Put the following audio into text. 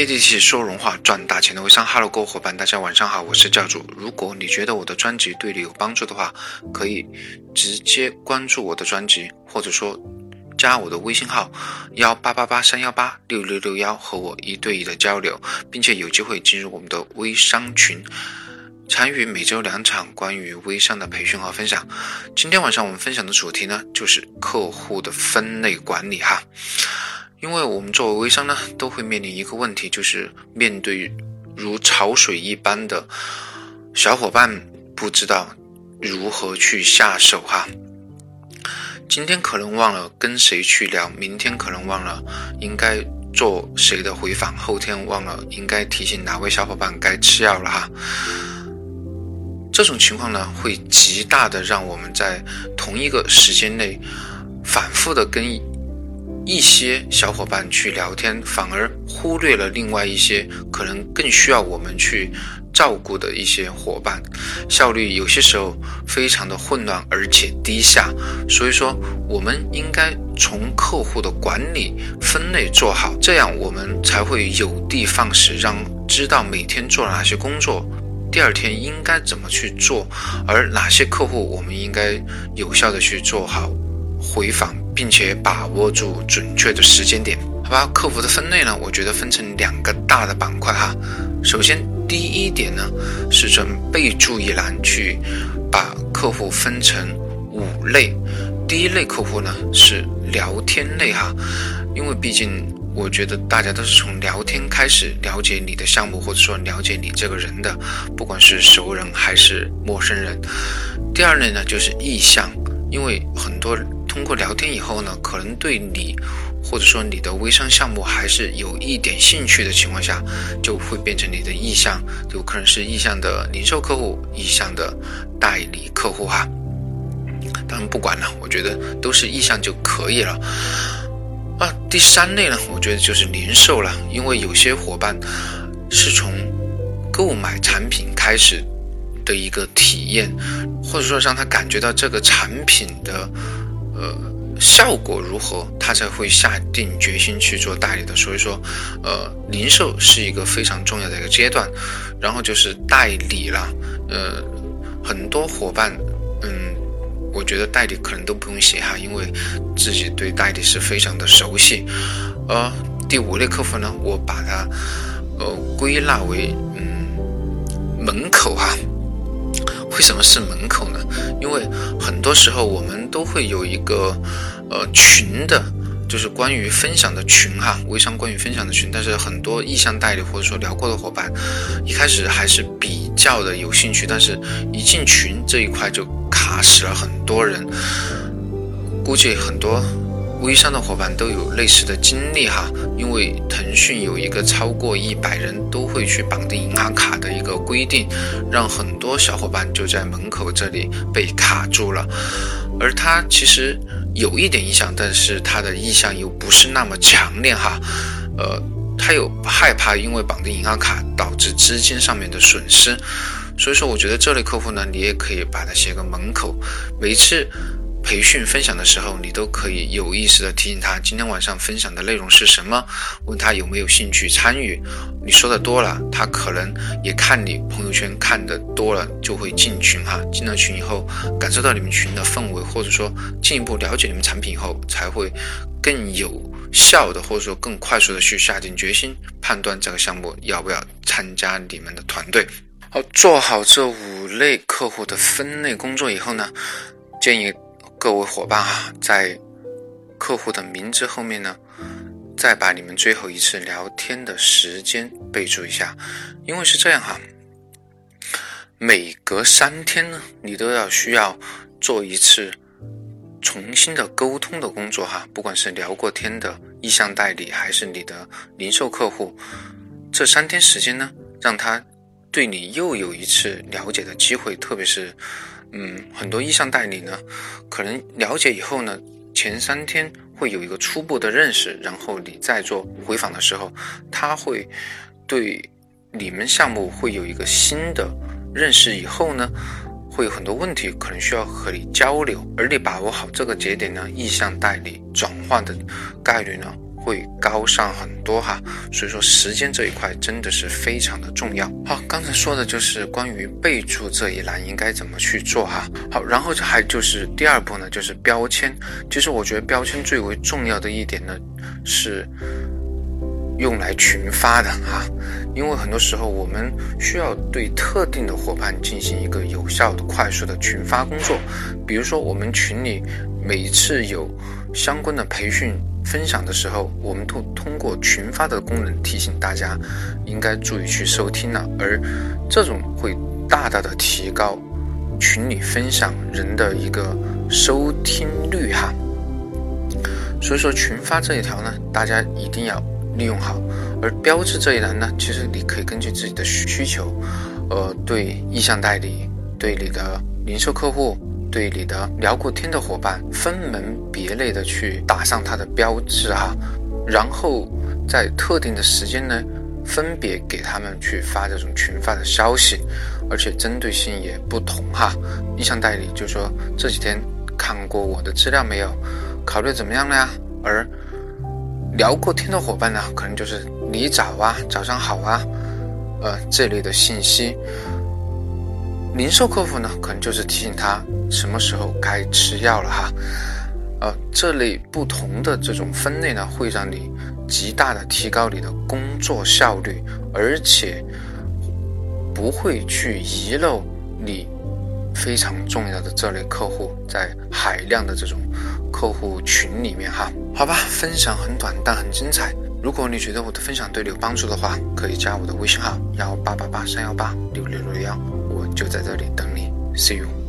接地气说人话赚大钱的微商，Hello，各位伙伴，大家晚上好，我是教主。如果你觉得我的专辑对你有帮助的话，可以直接关注我的专辑，或者说加我的微信号幺八八八三幺八六六六幺，和我一对一的交流，并且有机会进入我们的微商群，参与每周两场关于微商的培训和分享。今天晚上我们分享的主题呢，就是客户的分类管理哈。因为我们作为微商呢，都会面临一个问题，就是面对如潮水一般的小伙伴，不知道如何去下手哈。今天可能忘了跟谁去聊，明天可能忘了应该做谁的回访，后天忘了应该提醒哪位小伙伴该吃药了哈。这种情况呢，会极大的让我们在同一个时间内反复的跟。一些小伙伴去聊天，反而忽略了另外一些可能更需要我们去照顾的一些伙伴，效率有些时候非常的混乱而且低下。所以说，我们应该从客户的管理分类做好，这样我们才会有的放矢，让知道每天做哪些工作，第二天应该怎么去做，而哪些客户我们应该有效的去做好回访。并且把握住准确的时间点，好吧？客服的分类呢，我觉得分成两个大的板块哈。首先，第一点呢，是从备注一栏去把客户分成五类。第一类客户呢是聊天类哈，因为毕竟我觉得大家都是从聊天开始了解你的项目，或者说了解你这个人的，不管是熟人还是陌生人。第二类呢就是意向，因为很多。通过聊天以后呢，可能对你或者说你的微商项目还是有一点兴趣的情况下，就会变成你的意向，有可能是意向的零售客户、意向的代理客户哈。当然不管了，我觉得都是意向就可以了。啊，第三类呢，我觉得就是零售了，因为有些伙伴是从购买产品开始的一个体验，或者说让他感觉到这个产品的。呃，效果如何，他才会下定决心去做代理的。所以说，呃，零售是一个非常重要的一个阶段，然后就是代理了。呃，很多伙伴，嗯，我觉得代理可能都不用写哈，因为自己对代理是非常的熟悉。呃，第五类客户呢，我把它呃归纳为嗯门口哈。为什么是门口呢？因为很多时候我们都会有一个呃群的，就是关于分享的群哈，微商关于分享的群。但是很多意向代理或者说聊过的伙伴，一开始还是比较的有兴趣，但是一进群这一块就卡死了很多人。估计很多。微商的伙伴都有类似的经历哈，因为腾讯有一个超过一百人都会去绑定银行卡的一个规定，让很多小伙伴就在门口这里被卡住了。而他其实有一点意向，但是他的意向又不是那么强烈哈，呃，他有害怕因为绑定银行卡导致资金上面的损失，所以说我觉得这类客户呢，你也可以把它写个门口，每次。培训分享的时候，你都可以有意识的提醒他今天晚上分享的内容是什么，问他有没有兴趣参与。你说的多了，他可能也看你朋友圈看的多了，就会进群哈。进了群以后，感受到你们群的氛围，或者说进一步了解你们产品以后，才会更有效的，或者说更快速的去下定决心，判断这个项目要不要参加你们的团队。好，做好这五类客户的分类工作以后呢，建议。各位伙伴啊，在客户的名字后面呢，再把你们最后一次聊天的时间备注一下，因为是这样哈，每隔三天呢，你都要需要做一次重新的沟通的工作哈，不管是聊过天的意向代理，还是你的零售客户，这三天时间呢，让他对你又有一次了解的机会，特别是。嗯，很多意向代理呢，可能了解以后呢，前三天会有一个初步的认识，然后你再做回访的时候，他会对你们项目会有一个新的认识，以后呢，会有很多问题可能需要和你交流，而你把握好这个节点呢，意向代理转换的概率呢会高上很多哈。所以说时间这一块真的是非常的重要。好，刚才说的就是关于备注这一栏应该怎么去做哈。好，然后还就是第二步呢，就是标签。其实我觉得标签最为重要的一点呢，是用来群发的哈。因为很多时候我们需要对特定的伙伴进行一个有效的、快速的群发工作。比如说我们群里每次有相关的培训。分享的时候，我们通通过群发的功能提醒大家，应该注意去收听了。而这种会大大的提高群里分享人的一个收听率哈。所以说群发这一条呢，大家一定要利用好。而标志这一栏呢，其实你可以根据自己的需求，呃，对意向代理，对你的零售客户。对你的聊过天的伙伴分门别类的去打上它的标志哈，然后在特定的时间呢，分别给他们去发这种群发的消息，而且针对性也不同哈。意向代理就说这几天看过我的资料没有，考虑怎么样了呀？而聊过天的伙伴呢，可能就是你早啊，早上好啊，呃这类的信息。零售客户呢，可能就是提醒他什么时候该吃药了哈，呃，这类不同的这种分类呢，会让你极大的提高你的工作效率，而且不会去遗漏你非常重要的这类客户在海量的这种客户群里面哈。好吧，分享很短，但很精彩。如果你觉得我的分享对你有帮助的话，可以加我的微信号幺八八八三幺八六六六幺。就在这里等你，See you。